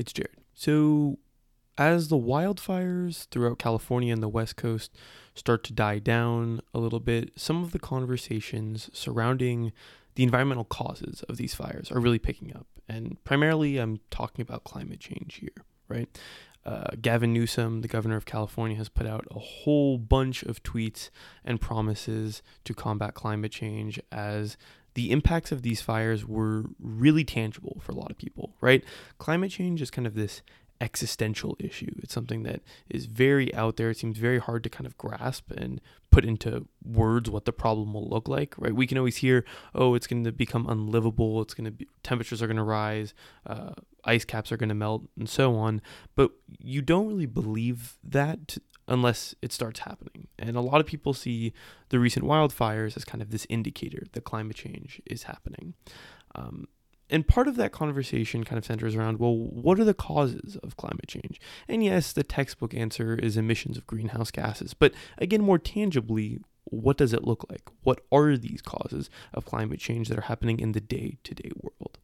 it's Jared. So, as the wildfires throughout California and the West Coast start to die down a little bit, some of the conversations surrounding the environmental causes of these fires are really picking up. And primarily, I'm talking about climate change here, right? Uh, Gavin Newsom, the governor of California, has put out a whole bunch of tweets and promises to combat climate change as the impacts of these fires were really tangible for a lot of people, right? Climate change is kind of this existential issue. It's something that is very out there. It seems very hard to kind of grasp and put into words what the problem will look like, right? We can always hear, oh, it's going to become unlivable. It's going to be temperatures are going to rise, uh, ice caps are going to melt, and so on. But you don't really believe that unless it starts happening. And a lot of people see the recent wildfires as kind of this indicator that climate change is happening. Um, and part of that conversation kind of centers around well, what are the causes of climate change? And yes, the textbook answer is emissions of greenhouse gases. But again, more tangibly, what does it look like? What are these causes of climate change that are happening in the day to day world?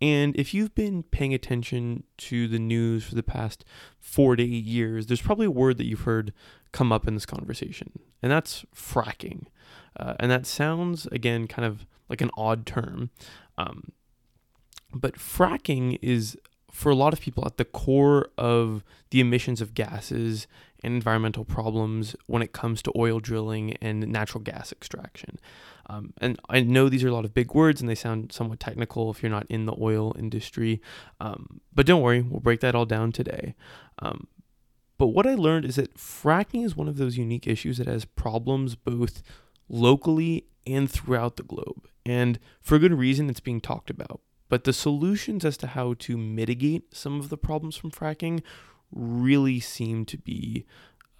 And if you've been paying attention to the news for the past four to eight years, there's probably a word that you've heard come up in this conversation, and that's fracking. Uh, and that sounds, again, kind of like an odd term. Um, but fracking is, for a lot of people, at the core of the emissions of gases and environmental problems when it comes to oil drilling and natural gas extraction. Um, and I know these are a lot of big words and they sound somewhat technical if you're not in the oil industry. Um, but don't worry, we'll break that all down today. Um, but what I learned is that fracking is one of those unique issues that has problems both locally and throughout the globe. And for good reason, it's being talked about. But the solutions as to how to mitigate some of the problems from fracking really seem to be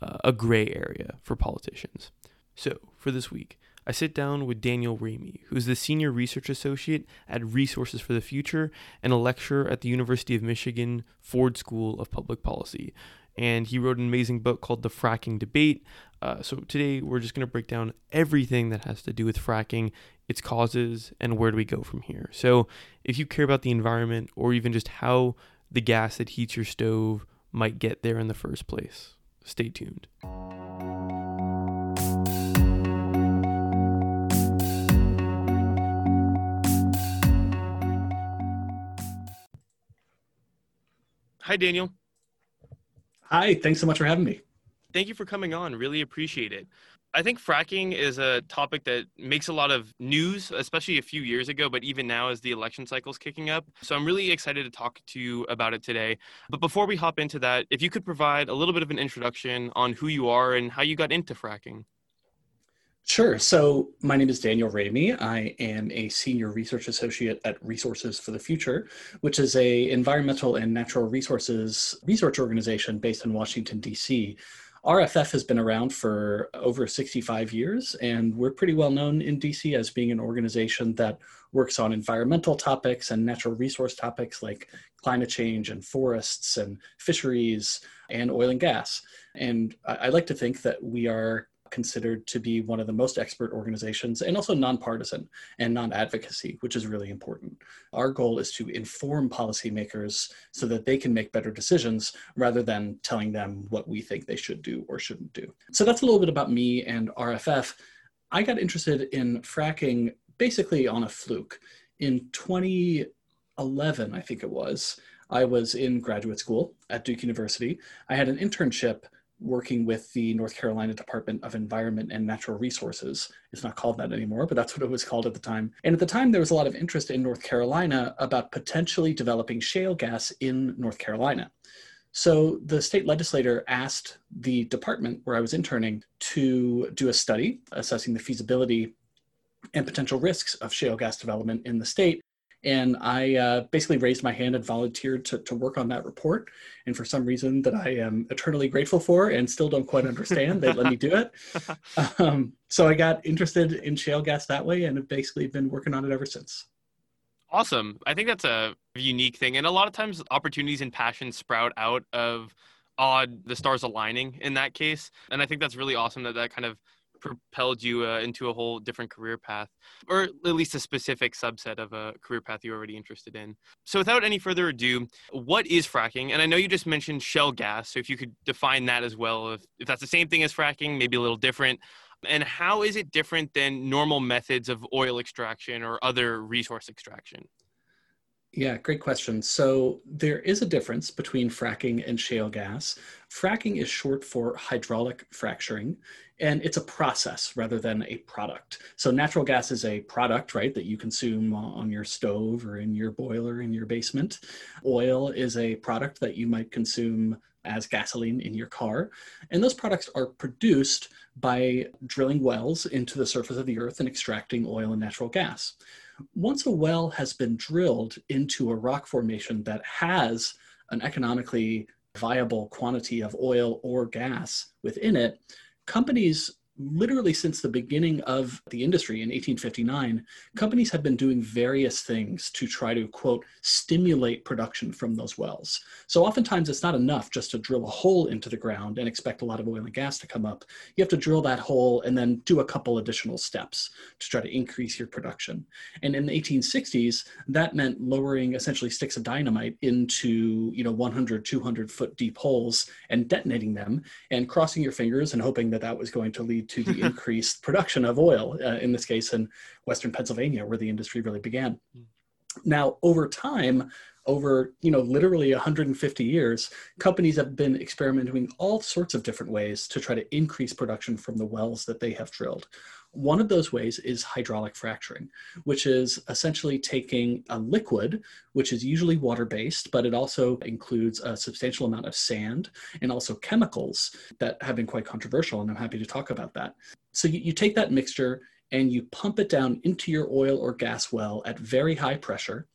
uh, a gray area for politicians. So, for this week, I sit down with Daniel Raimi, who's the Senior Research Associate at Resources for the Future and a lecturer at the University of Michigan Ford School of Public Policy. And he wrote an amazing book called The Fracking Debate. Uh, so today we're just going to break down everything that has to do with fracking, its causes, and where do we go from here. So if you care about the environment or even just how the gas that heats your stove might get there in the first place. Stay tuned. Hi, Daniel. Hi, thanks so much for having me. Thank you for coming on. Really appreciate it. I think fracking is a topic that makes a lot of news, especially a few years ago, but even now as the election cycle is kicking up. So I'm really excited to talk to you about it today. But before we hop into that, if you could provide a little bit of an introduction on who you are and how you got into fracking. Sure. So my name is Daniel Raimi. I am a senior research associate at Resources for the Future, which is a environmental and natural resources research organization based in Washington, D.C. RFF has been around for over 65 years, and we're pretty well known in DC as being an organization that works on environmental topics and natural resource topics like climate change and forests and fisheries and oil and gas. And I, I like to think that we are considered to be one of the most expert organizations and also nonpartisan and non-advocacy, which is really important. Our goal is to inform policymakers so that they can make better decisions rather than telling them what we think they should do or shouldn't do. So that's a little bit about me and RFF. I got interested in fracking basically on a fluke. In 2011, I think it was, I was in graduate school at Duke University. I had an internship working with the North Carolina Department of Environment and Natural Resources. It's not called that anymore, but that's what it was called at the time. And at the time, there was a lot of interest in North Carolina about potentially developing shale gas in North Carolina. So the state legislator asked the department where I was interning to do a study assessing the feasibility and potential risks of shale gas development in the state and I uh, basically raised my hand and volunteered to, to work on that report. And for some reason that I am eternally grateful for and still don't quite understand, they let me do it. Um, so I got interested in shale gas that way and have basically been working on it ever since. Awesome. I think that's a unique thing. And a lot of times opportunities and passions sprout out of odd, the stars aligning in that case. And I think that's really awesome that that kind of propelled you uh, into a whole different career path, or at least a specific subset of a career path you're already interested in. So, without any further ado, what is fracking? And I know you just mentioned shale gas, so if you could define that as well, if, if that's the same thing as fracking, maybe a little different. And how is it different than normal methods of oil extraction or other resource extraction? Yeah, great question. So there is a difference between fracking and shale gas. Fracking is short for hydraulic fracturing, and it's a process rather than a product. So natural gas is a product, right, that you consume on your stove or in your boiler in your basement. Oil is a product that you might consume as gasoline in your car. And those products are produced by drilling wells into the surface of the earth and extracting oil and natural gas. Once a well has been drilled into a rock formation that has an economically viable quantity of oil or gas within it, companies literally since the beginning of the industry in 1859, companies have been doing various things to try to, quote, stimulate production from those wells. So oftentimes it's not enough just to drill a hole into the ground and expect a lot of oil and gas to come up. You have to drill that hole and then do a couple additional steps to try to increase your production. And in the 1860s, that meant lowering essentially sticks of dynamite into, you know, 100, 200 foot deep holes and detonating them and crossing your fingers and hoping that that was going to lead to the increased production of oil, uh, in this case in Western Pennsylvania, where the industry really began. Hmm. Now, over time, over you know literally 150 years companies have been experimenting all sorts of different ways to try to increase production from the wells that they have drilled one of those ways is hydraulic fracturing, which is essentially taking a liquid, which is usually water based, but it also includes a substantial amount of sand and also chemicals that have been quite controversial. And I'm happy to talk about that. So you, you take that mixture and you pump it down into your oil or gas well at very high pressure.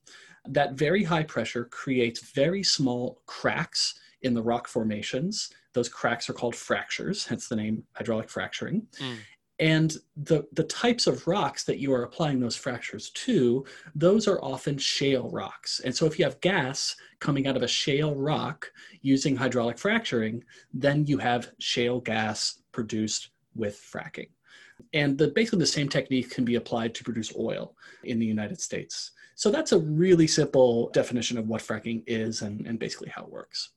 That very high pressure creates very small cracks in the rock formations. Those cracks are called fractures, hence the name hydraulic fracturing. Mm. And the, the types of rocks that you are applying those fractures to, those are often shale rocks. And so if you have gas coming out of a shale rock using hydraulic fracturing, then you have shale gas produced with fracking. And the, basically the same technique can be applied to produce oil in the United States. So that's a really simple definition of what fracking is and, and basically how it works.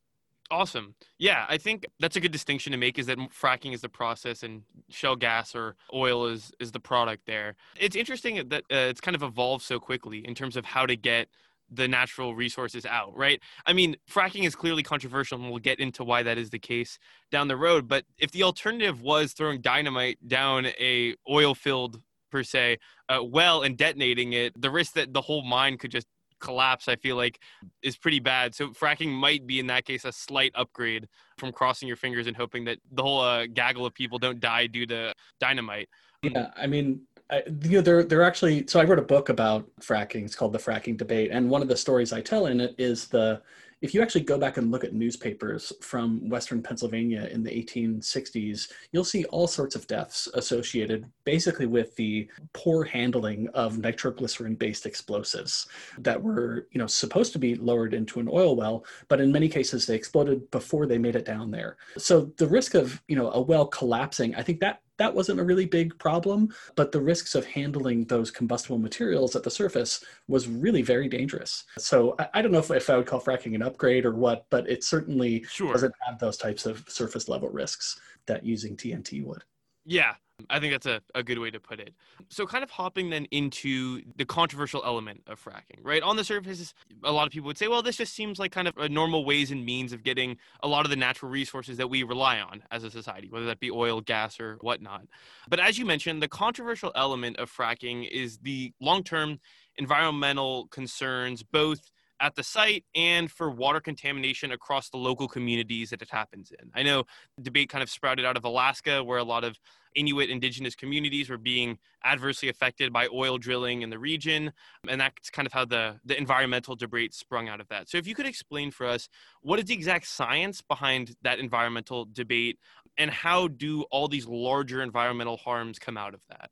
Awesome. Yeah, I think that's a good distinction to make is that fracking is the process and shale gas or oil is is the product there. It's interesting that uh, it's kind of evolved so quickly in terms of how to get the natural resources out, right? I mean, fracking is clearly controversial and we'll get into why that is the case down the road, but if the alternative was throwing dynamite down a oil-filled per se uh, well and detonating it, the risk that the whole mine could just collapse, I feel like, is pretty bad. So fracking might be in that case a slight upgrade from crossing your fingers and hoping that the whole uh, gaggle of people don't die due to dynamite. Yeah, I mean, I, you know, they're they're actually. So I wrote a book about fracking. It's called the Fracking Debate, and one of the stories I tell in it is the if you actually go back and look at newspapers from Western Pennsylvania in the 1860s, you'll see all sorts of deaths associated basically with the poor handling of nitroglycerin based explosives that were, you know, supposed to be lowered into an oil well, but in many cases they exploded before they made it down there. So the risk of, you know, a well collapsing, I think that that wasn't a really big problem, but the risks of handling those combustible materials at the surface was really very dangerous. So I, I don't know if, if, I would call fracking an upgrade or what, but it certainly sure. doesn't have those types of surface level risks that using TNT would. Yeah, I think that's a, a good way to put it. So, kind of hopping then into the controversial element of fracking, right? On the surface, a lot of people would say, well, this just seems like kind of a normal ways and means of getting a lot of the natural resources that we rely on as a society, whether that be oil, gas, or whatnot. But as you mentioned, the controversial element of fracking is the long term environmental concerns, both at the site and for water contamination across the local communities that it happens in. I know the debate kind of sprouted out of Alaska, where a lot of Inuit indigenous communities were being adversely affected by oil drilling in the region. And that's kind of how the, the environmental debate sprung out of that. So, if you could explain for us what is the exact science behind that environmental debate and how do all these larger environmental harms come out of that?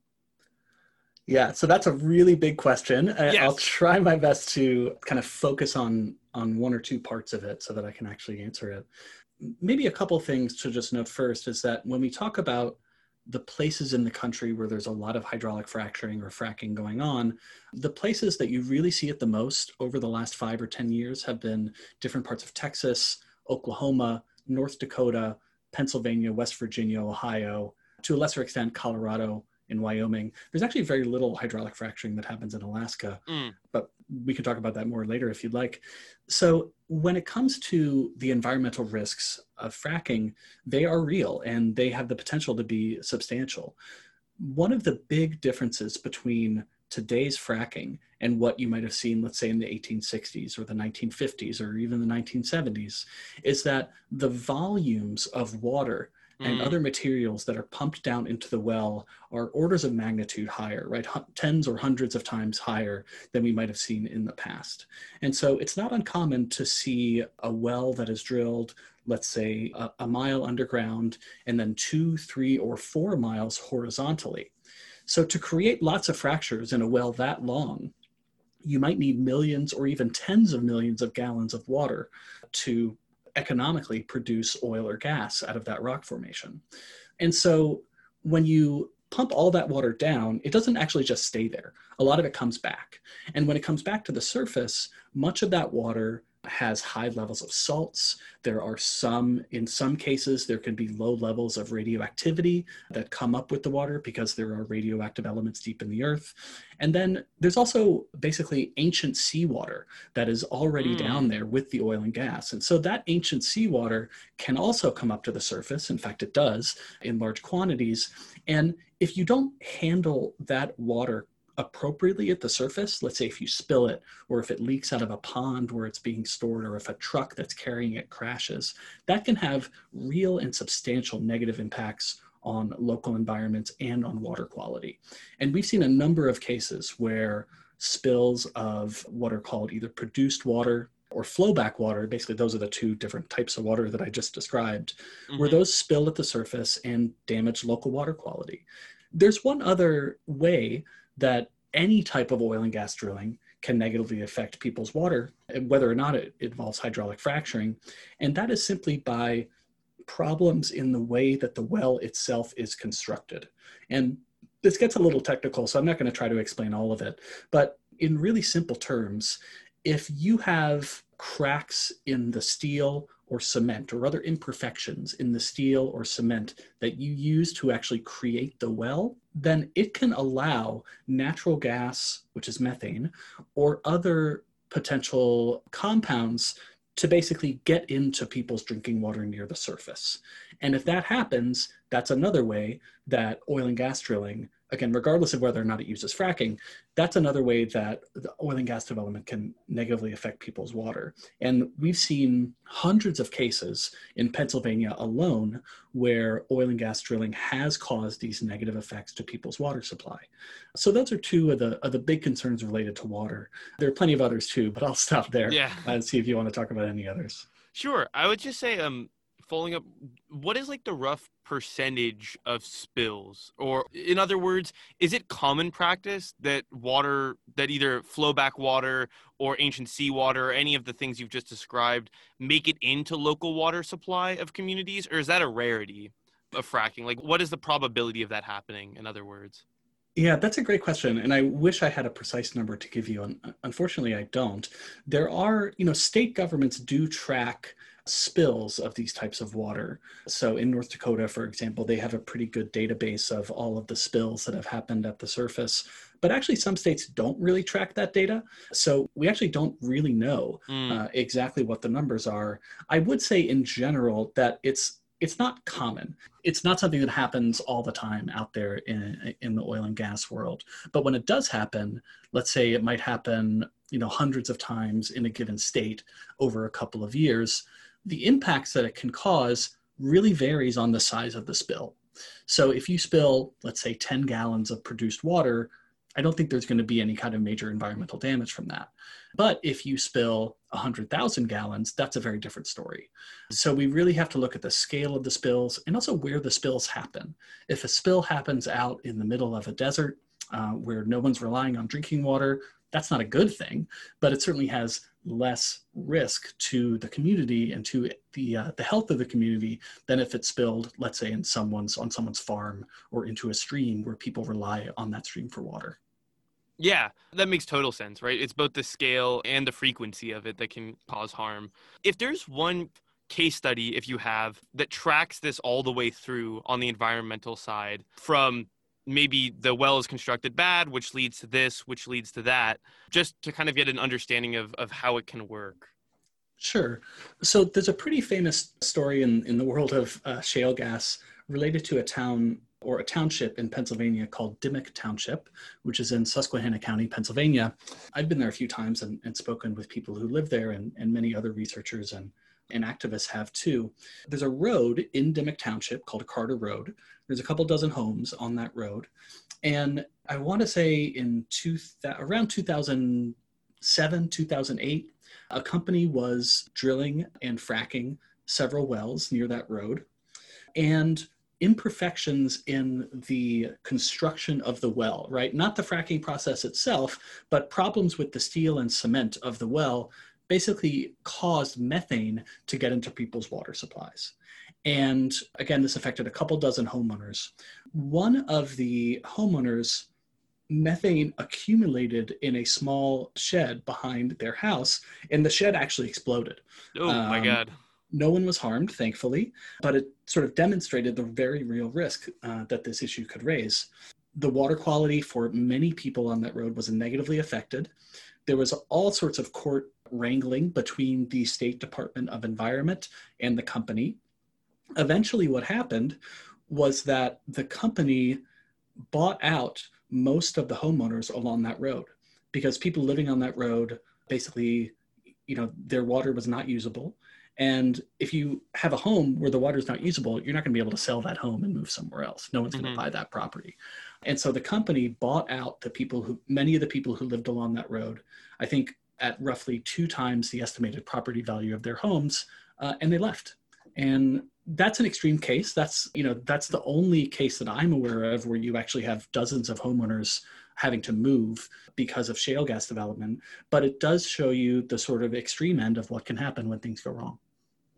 Yeah, so that's a really big question. Yes. I'll try my best to kind of focus on on one or two parts of it so that I can actually answer it. Maybe a couple things to just note first is that when we talk about the places in the country where there's a lot of hydraulic fracturing or fracking going on, the places that you really see it the most over the last five or 10 years have been different parts of Texas, Oklahoma, North Dakota, Pennsylvania, West Virginia, Ohio, to a lesser extent, Colorado, in Wyoming. There's actually very little hydraulic fracturing that happens in Alaska, mm. but we can talk about that more later if you'd like. So, when it comes to the environmental risks of fracking, they are real and they have the potential to be substantial. One of the big differences between today's fracking and what you might have seen, let's say, in the 1860s or the 1950s or even the 1970s, is that the volumes of water and mm. other materials that are pumped down into the well are orders of magnitude higher, right? H- tens or hundreds of times higher than we might have seen in the past. And so it's not uncommon to see a well that is drilled, let's say, a, a mile underground and then two, three, or four miles horizontally. So to create lots of fractures in a well that long, you might need millions or even tens of millions of gallons of water to economically produce oil or gas out of that rock formation. And so when you pump all that water down, it doesn't actually just stay there. A lot of it comes back. And when it comes back to the surface, much of that water has high levels of salts. There are some, in some cases, there can be low levels of radioactivity that come up with the water because there are radioactive elements deep in the earth. And then there's also basically ancient seawater that is already mm. down there with the oil and gas. And so that ancient seawater can also come up to the surface. In fact, it does in large quantities. And if you don't handle that water appropriately at the surface, let's say if you spill it, or if it leaks out of a pond where it's being stored, or if a truck that's carrying it crashes, that can have real and substantial negative impacts on local environments and on water quality. And we've seen a number of cases where spills of what are called either produced water or flowback water, basically those are the two different types of water that I just described, mm-hmm. where those spill at the surface and damage local water quality. There's one other way that any type of oil and gas drilling can negatively affect people's water, whether or not it involves hydraulic fracturing. And that is simply by problems in the way that the well itself is constructed. And this gets a little technical, so I'm not going to try to explain all of it. But in really simple terms, if you have cracks in the steel or cement or other imperfections in the steel or cement that you use to actually create the well, then it can allow natural gas, which is methane, or other potential compounds to basically get into people's drinking water near the surface. And if that happens, that's another way that oil and gas drilling again, regardless of whether or not it uses fracking, that's another way that the oil and gas development can negatively affect people's water. And we've seen hundreds of cases in Pennsylvania alone where oil and gas drilling has caused these negative effects to people's water supply. So those are two of the of the big concerns related to water. There are plenty of others too, but I'll stop there yeah. and see if you want to talk about any others. Sure. I would just say um following up what is like the rough percentage of spills or in other words is it common practice that water that either flowback water or ancient seawater or any of the things you've just described make it into local water supply of communities or is that a rarity of fracking like what is the probability of that happening in other words yeah, that's a great question. And I wish I had a precise number to give you. Unfortunately, I don't. There are, you know, state governments do track spills of these types of water. So in North Dakota, for example, they have a pretty good database of all of the spills that have happened at the surface. But actually, some states don't really track that data. So we actually don't really know mm. uh, exactly what the numbers are. I would say, in general, that it's it's not common. It's not something that happens all the time out there in, in the oil and gas world. But when it does happen, let's say it might happen, you know, hundreds of times in a given state over a couple of years, the impacts that it can cause really varies on the size of the spill. So if you spill, let's say, 10 gallons of produced water, I don't think there's going to be any kind of major environmental damage from that. But if you spill 100,000 gallons, that's a very different story. So we really have to look at the scale of the spills and also where the spills happen. If a spill happens out in the middle of a desert uh, where no one's relying on drinking water, that's not a good thing, but it certainly has less risk to the community and to the uh, the health of the community than if it's spilled, let's say, in someone's on someone's farm or into a stream where people rely on that stream for water. Yeah, that makes total sense, right? It's both the scale and the frequency of it that can cause harm. If there's one case study, if you have, that tracks this all the way through on the environmental side from maybe the well is constructed bad, which leads to this, which leads to that, just to kind of get an understanding of, of how it can work. Sure. So there's a pretty famous story in, in the world of uh, shale gas related to a town or a township in Pennsylvania called Dimock Township, which is in Susquehanna County, Pennsylvania. I've been there a few times and, and spoken with people who live there and, and many other researchers and, and activists have too. There's a road in Dimock Township called Carter Road. There's a couple dozen homes on that road. And I want to say in two, around 2007, 2008, a company was drilling and fracking several wells near that road. And imperfections in the construction of the well, right? Not the fracking process itself, but problems with the steel and cement of the well basically caused methane to get into people's water supplies. And again, this affected a couple dozen homeowners. One of the homeowners, methane accumulated in a small shed behind their house, and the shed actually exploded. Oh um, my God. No one was harmed, thankfully, but it sort of demonstrated the very real risk uh, that this issue could raise. The water quality for many people on that road was negatively affected. There was all sorts of court wrangling between the State Department of Environment and the company. Eventually, what happened was that the company bought out most of the homeowners along that road because people living on that road basically, you know, their water was not usable. And if you have a home where the water is not usable, you're not going to be able to sell that home and move somewhere else. No one's mm-hmm. going to buy that property. And so the company bought out the people who, many of the people who lived along that road. I think at roughly two times the estimated property value of their homes, uh, and they left. And that's an extreme case. That's you know that's the only case that I'm aware of where you actually have dozens of homeowners having to move because of shale gas development. But it does show you the sort of extreme end of what can happen when things go wrong.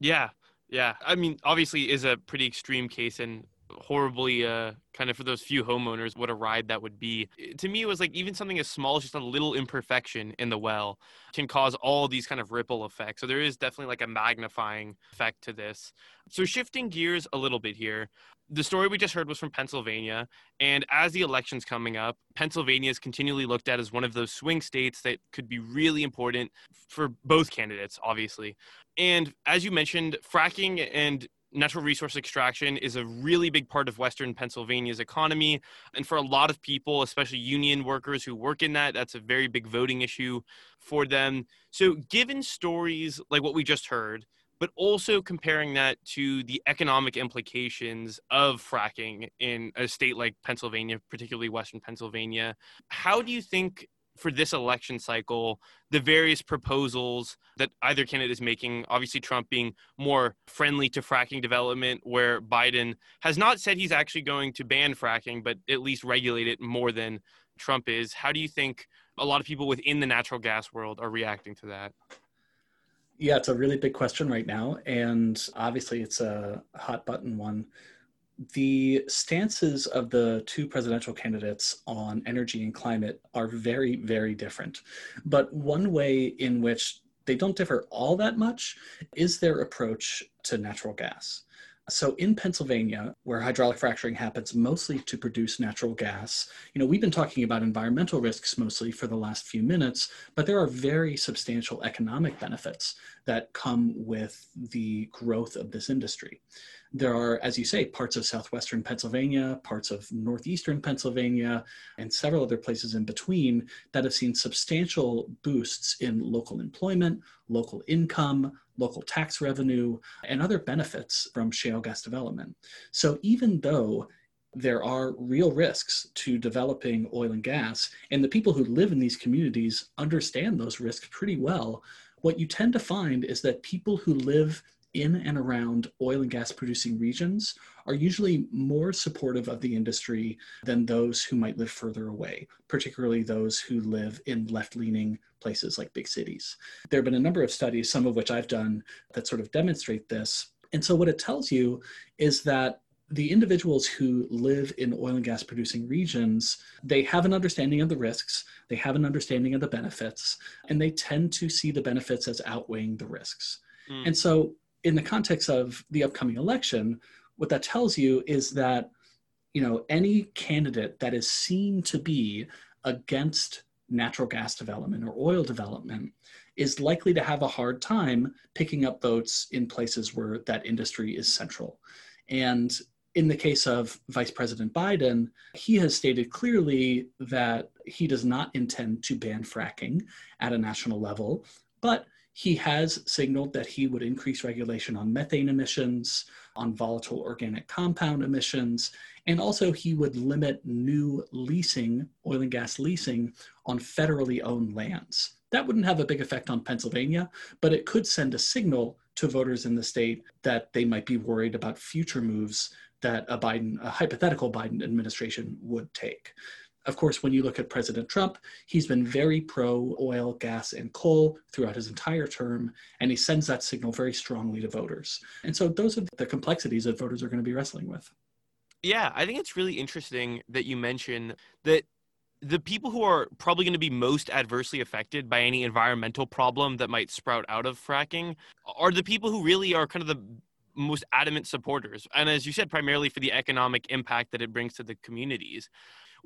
Yeah, yeah. I mean, obviously, is a pretty extreme case, and horribly uh, kind of for those few homeowners what a ride that would be to me it was like even something as small as just a little imperfection in the well can cause all these kind of ripple effects so there is definitely like a magnifying effect to this so shifting gears a little bit here the story we just heard was from Pennsylvania. And as the election's coming up, Pennsylvania is continually looked at as one of those swing states that could be really important for both candidates, obviously. And as you mentioned, fracking and natural resource extraction is a really big part of Western Pennsylvania's economy. And for a lot of people, especially union workers who work in that, that's a very big voting issue for them. So, given stories like what we just heard, but also comparing that to the economic implications of fracking in a state like Pennsylvania, particularly Western Pennsylvania, how do you think for this election cycle, the various proposals that either candidate is making, obviously Trump being more friendly to fracking development, where Biden has not said he's actually going to ban fracking, but at least regulate it more than Trump is. How do you think a lot of people within the natural gas world are reacting to that? Yeah, it's a really big question right now. And obviously, it's a hot button one the stances of the two presidential candidates on energy and climate are very, very different. But one way in which they don't differ all that much is their approach to natural gas. So in Pennsylvania, where hydraulic fracturing happens mostly to produce natural gas, you know, we've been talking about environmental risks mostly for the last few minutes, but there are very substantial economic benefits that come with the growth of this industry. There are, as you say, parts of southwestern Pennsylvania, parts of northeastern Pennsylvania, and several other places in between that have seen substantial boosts in local employment, local income, local tax revenue, and other benefits from shale gas development. So even though there are real risks to developing oil and gas, and the people who live in these communities understand those risks pretty well. What you tend to find is that people who live in and around oil and gas producing regions are usually more supportive of the industry than those who might live further away, particularly those who live in left leaning places like big cities. There have been a number of studies, some of which I've done, that sort of demonstrate this. And so, what it tells you is that the individuals who live in oil and gas producing regions they have an understanding of the risks they have an understanding of the benefits and they tend to see the benefits as outweighing the risks mm. and so in the context of the upcoming election what that tells you is that you know any candidate that is seen to be against natural gas development or oil development is likely to have a hard time picking up votes in places where that industry is central. And in the case of Vice President Biden, he has stated clearly that he does not intend to ban fracking at a national level, but he has signaled that he would increase regulation on methane emissions, on volatile organic compound emissions, and also he would limit new leasing, oil and gas leasing, on federally owned lands. That wouldn't have a big effect on Pennsylvania, but it could send a signal to voters in the state that they might be worried about future moves that a Biden, a hypothetical Biden administration would take. Of course, when you look at President Trump, he's been very pro oil, gas, and coal throughout his entire term, and he sends that signal very strongly to voters. And so those are the complexities that voters are going to be wrestling with. Yeah, I think it's really interesting that you mention that the people who are probably going to be most adversely affected by any environmental problem that might sprout out of fracking are the people who really are kind of the most adamant supporters. And as you said, primarily for the economic impact that it brings to the communities,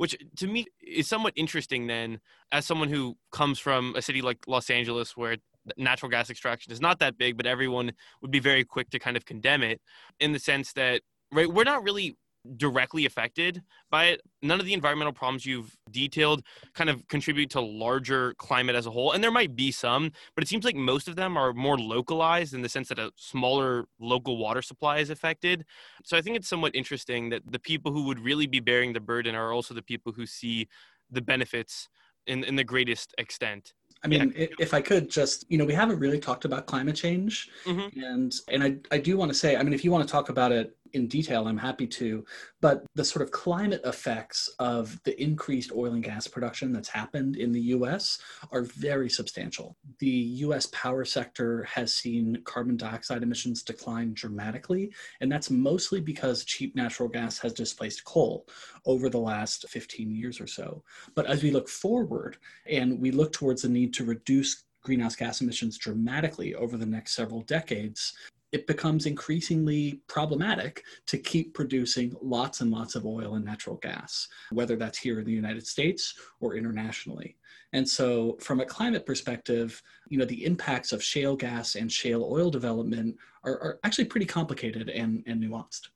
which to me is somewhat interesting then, as someone who comes from a city like Los Angeles where natural gas extraction is not that big, but everyone would be very quick to kind of condemn it in the sense that, right, we're not really directly affected by it. None of the environmental problems you've detailed kind of contribute to larger climate as a whole. And there might be some, but it seems like most of them are more localized in the sense that a smaller local water supply is affected. So I think it's somewhat interesting that the people who would really be bearing the burden are also the people who see the benefits in, in the greatest extent. I mean, yeah. if I could just, you know, we haven't really talked about climate change, mm-hmm. and and I I do want to say, I mean, if you want to talk about it in detail, I'm happy to. But the sort of climate effects of the increased oil and gas production that's happened in the US are very substantial. The US power sector has seen carbon dioxide emissions decline dramatically, and that's mostly because cheap natural gas has displaced coal over the last 15 years or so. But as we look forward and we look towards the need to reduce greenhouse gas emissions dramatically over the next several decades, it becomes increasingly problematic to keep producing lots and lots of oil and natural gas, whether that's here in the United States or internationally. And so, from a climate perspective, you know, the impacts of shale gas and shale oil development are, are actually pretty complicated and, and nuanced.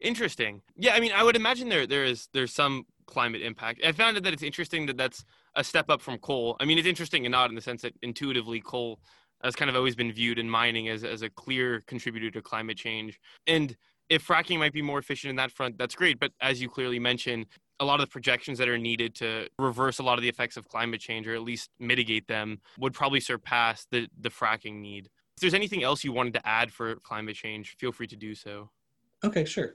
Interesting. Yeah, I mean, I would imagine there there is there's some climate impact. I found it that it's interesting that that's a step up from coal. I mean, it's interesting and not in the sense that intuitively coal has kind of always been viewed in mining as, as a clear contributor to climate change. And if fracking might be more efficient in that front, that's great. But as you clearly mentioned, a lot of the projections that are needed to reverse a lot of the effects of climate change or at least mitigate them would probably surpass the, the fracking need. If there's anything else you wanted to add for climate change, feel free to do so. Okay, sure.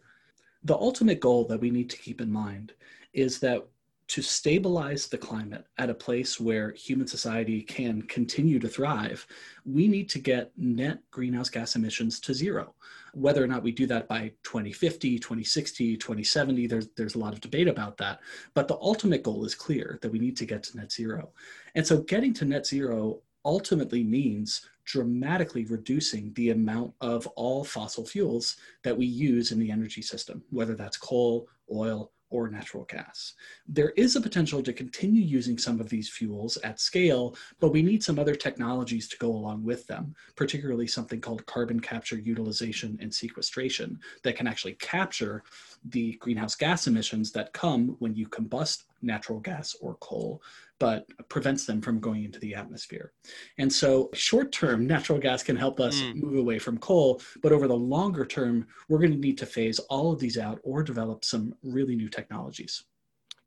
The ultimate goal that we need to keep in mind is that to stabilize the climate at a place where human society can continue to thrive, we need to get net greenhouse gas emissions to zero. Whether or not we do that by 2050, 2060, 2070, there's, there's a lot of debate about that. But the ultimate goal is clear that we need to get to net zero. And so getting to net zero ultimately means dramatically reducing the amount of all fossil fuels that we use in the energy system, whether that's coal, oil, or natural gas. There is a potential to continue using some of these fuels at scale, but we need some other technologies to go along with them, particularly something called carbon capture, utilization, and sequestration that can actually capture the greenhouse gas emissions that come when you combust natural gas or coal, but prevents them from going into the atmosphere. And so, short term, natural gas can help us mm. move away from coal, but over the longer term, we're going to need to phase all of these out or develop some really new technologies.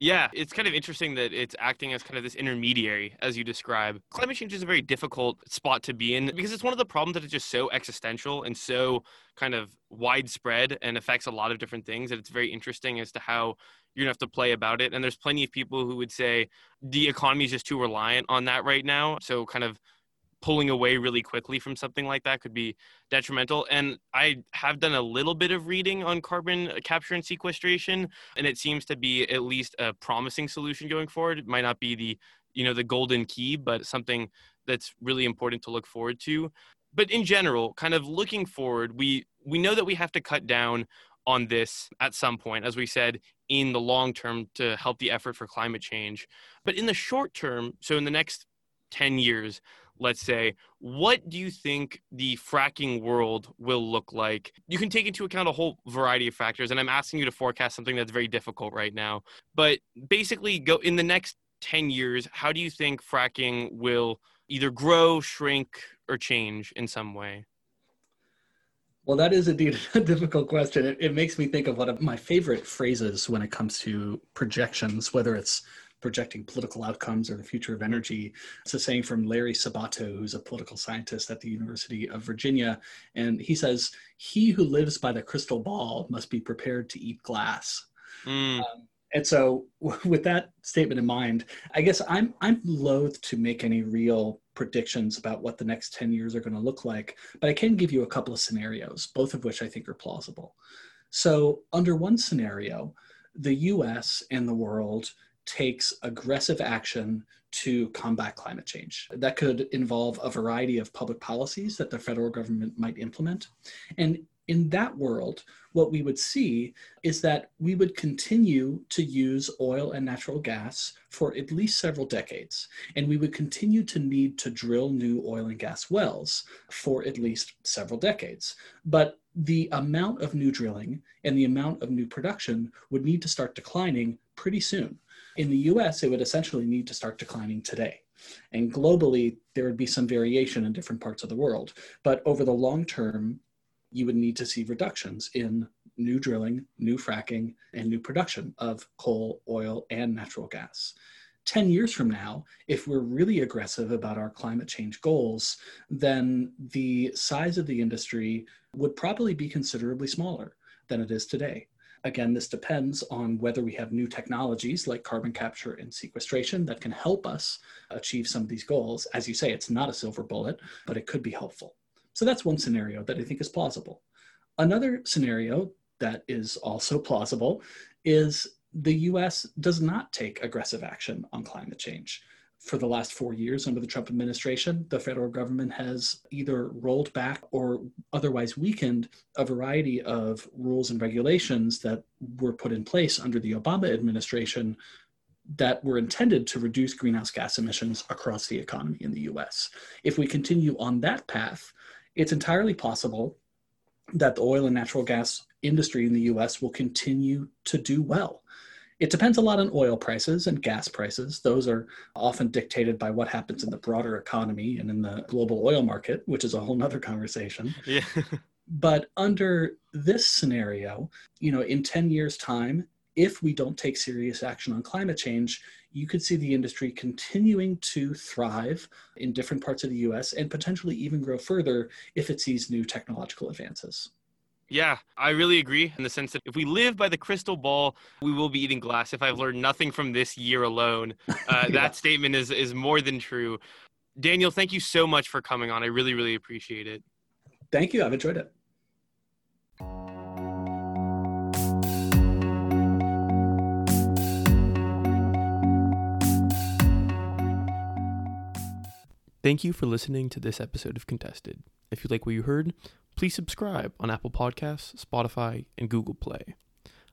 Yeah, it's kind of interesting that it's acting as kind of this intermediary, as you describe. Climate change is a very difficult spot to be in because it's one of the problems that is just so existential and so kind of widespread and affects a lot of different things that it's very interesting as to how you're gonna have to play about it. And there's plenty of people who would say the economy is just too reliant on that right now. So kind of pulling away really quickly from something like that could be detrimental. And I have done a little bit of reading on carbon capture and sequestration, and it seems to be at least a promising solution going forward. It might not be the you know the golden key, but something that's really important to look forward to. But in general, kind of looking forward, we we know that we have to cut down on this at some point, as we said, in the long term to help the effort for climate change. But in the short term, so in the next 10 years, let's say, what do you think the fracking world will look like? You can take into account a whole variety of factors, and I'm asking you to forecast something that's very difficult right now. But basically, go in the next 10 years, how do you think fracking will either grow, shrink, or change in some way? Well, that is indeed a difficult question. It, it, makes me think of one of my favorite phrases when it comes to projections, whether it's projecting political outcomes or the future of energy. It's a saying from Larry Sabato, who's a political scientist at the University of Virginia. And he says, He who lives by the crystal ball must be prepared to eat glass. Mm. Um, and so, with that statement in mind, I guess I'm I'm loath to make any real predictions about what the next 10 years are going to look like, but I can give you a couple of scenarios, both of which I think are plausible. So, under one scenario, the US and the world takes aggressive action to combat climate change. That could involve a variety of public policies that the federal government might implement. And in that world, what we would see is that we would continue to use oil and natural gas for at least several decades. And we would continue to need to drill new oil and gas wells for at least several decades. But the amount of new drilling and the amount of new production would need to start declining pretty soon. In the US, it would essentially need to start declining today. And globally, there would be some variation in different parts of the world. But over the long term, you would need to see reductions in new drilling, new fracking, and new production of coal, oil, and natural gas. 10 years from now, if we're really aggressive about our climate change goals, then the size of the industry would probably be considerably smaller than it is today. Again, this depends on whether we have new technologies like carbon capture and sequestration that can help us achieve some of these goals. As you say, it's not a silver bullet, but it could be helpful. So that's one scenario that I think is plausible. Another scenario that is also plausible is the US does not take aggressive action on climate change for the last four years under the Trump administration, the federal government has either rolled back or otherwise weakened a variety of rules and regulations that were put in place under the Obama administration that were intended to reduce greenhouse gas emissions across the economy in the US. If we continue on that path, it's entirely possible that the oil and natural gas industry in the US will continue to do well. It depends a lot on oil prices and gas prices. Those are often dictated by what happens in the broader economy and in the global oil market, which is a whole nother conversation. Yeah. but under this scenario, you know, in 10 years' time, if we don't take serious action on climate change, you could see the industry continuing to thrive in different parts of the US and potentially even grow further if it sees new technological advances. Yeah, I really agree in the sense that if we live by the crystal ball, we will be eating glass. If I've learned nothing from this year alone, uh, yeah. that statement is is more than true. Daniel, thank you so much for coming on. I really, really appreciate it. Thank you. I've enjoyed it. Thank you for listening to this episode of Contested. If you like what you heard, please subscribe on Apple Podcasts, Spotify, and Google Play.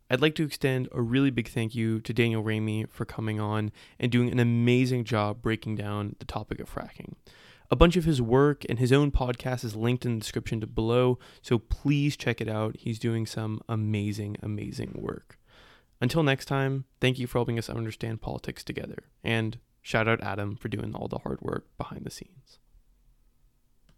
I'd like to extend a really big thank you to Daniel Raimi for coming on and doing an amazing job breaking down the topic of fracking. A bunch of his work and his own podcast is linked in the description below, so please check it out. He's doing some amazing, amazing work. Until next time, thank you for helping us understand politics together, and shout out Adam for doing all the hard work behind the scenes.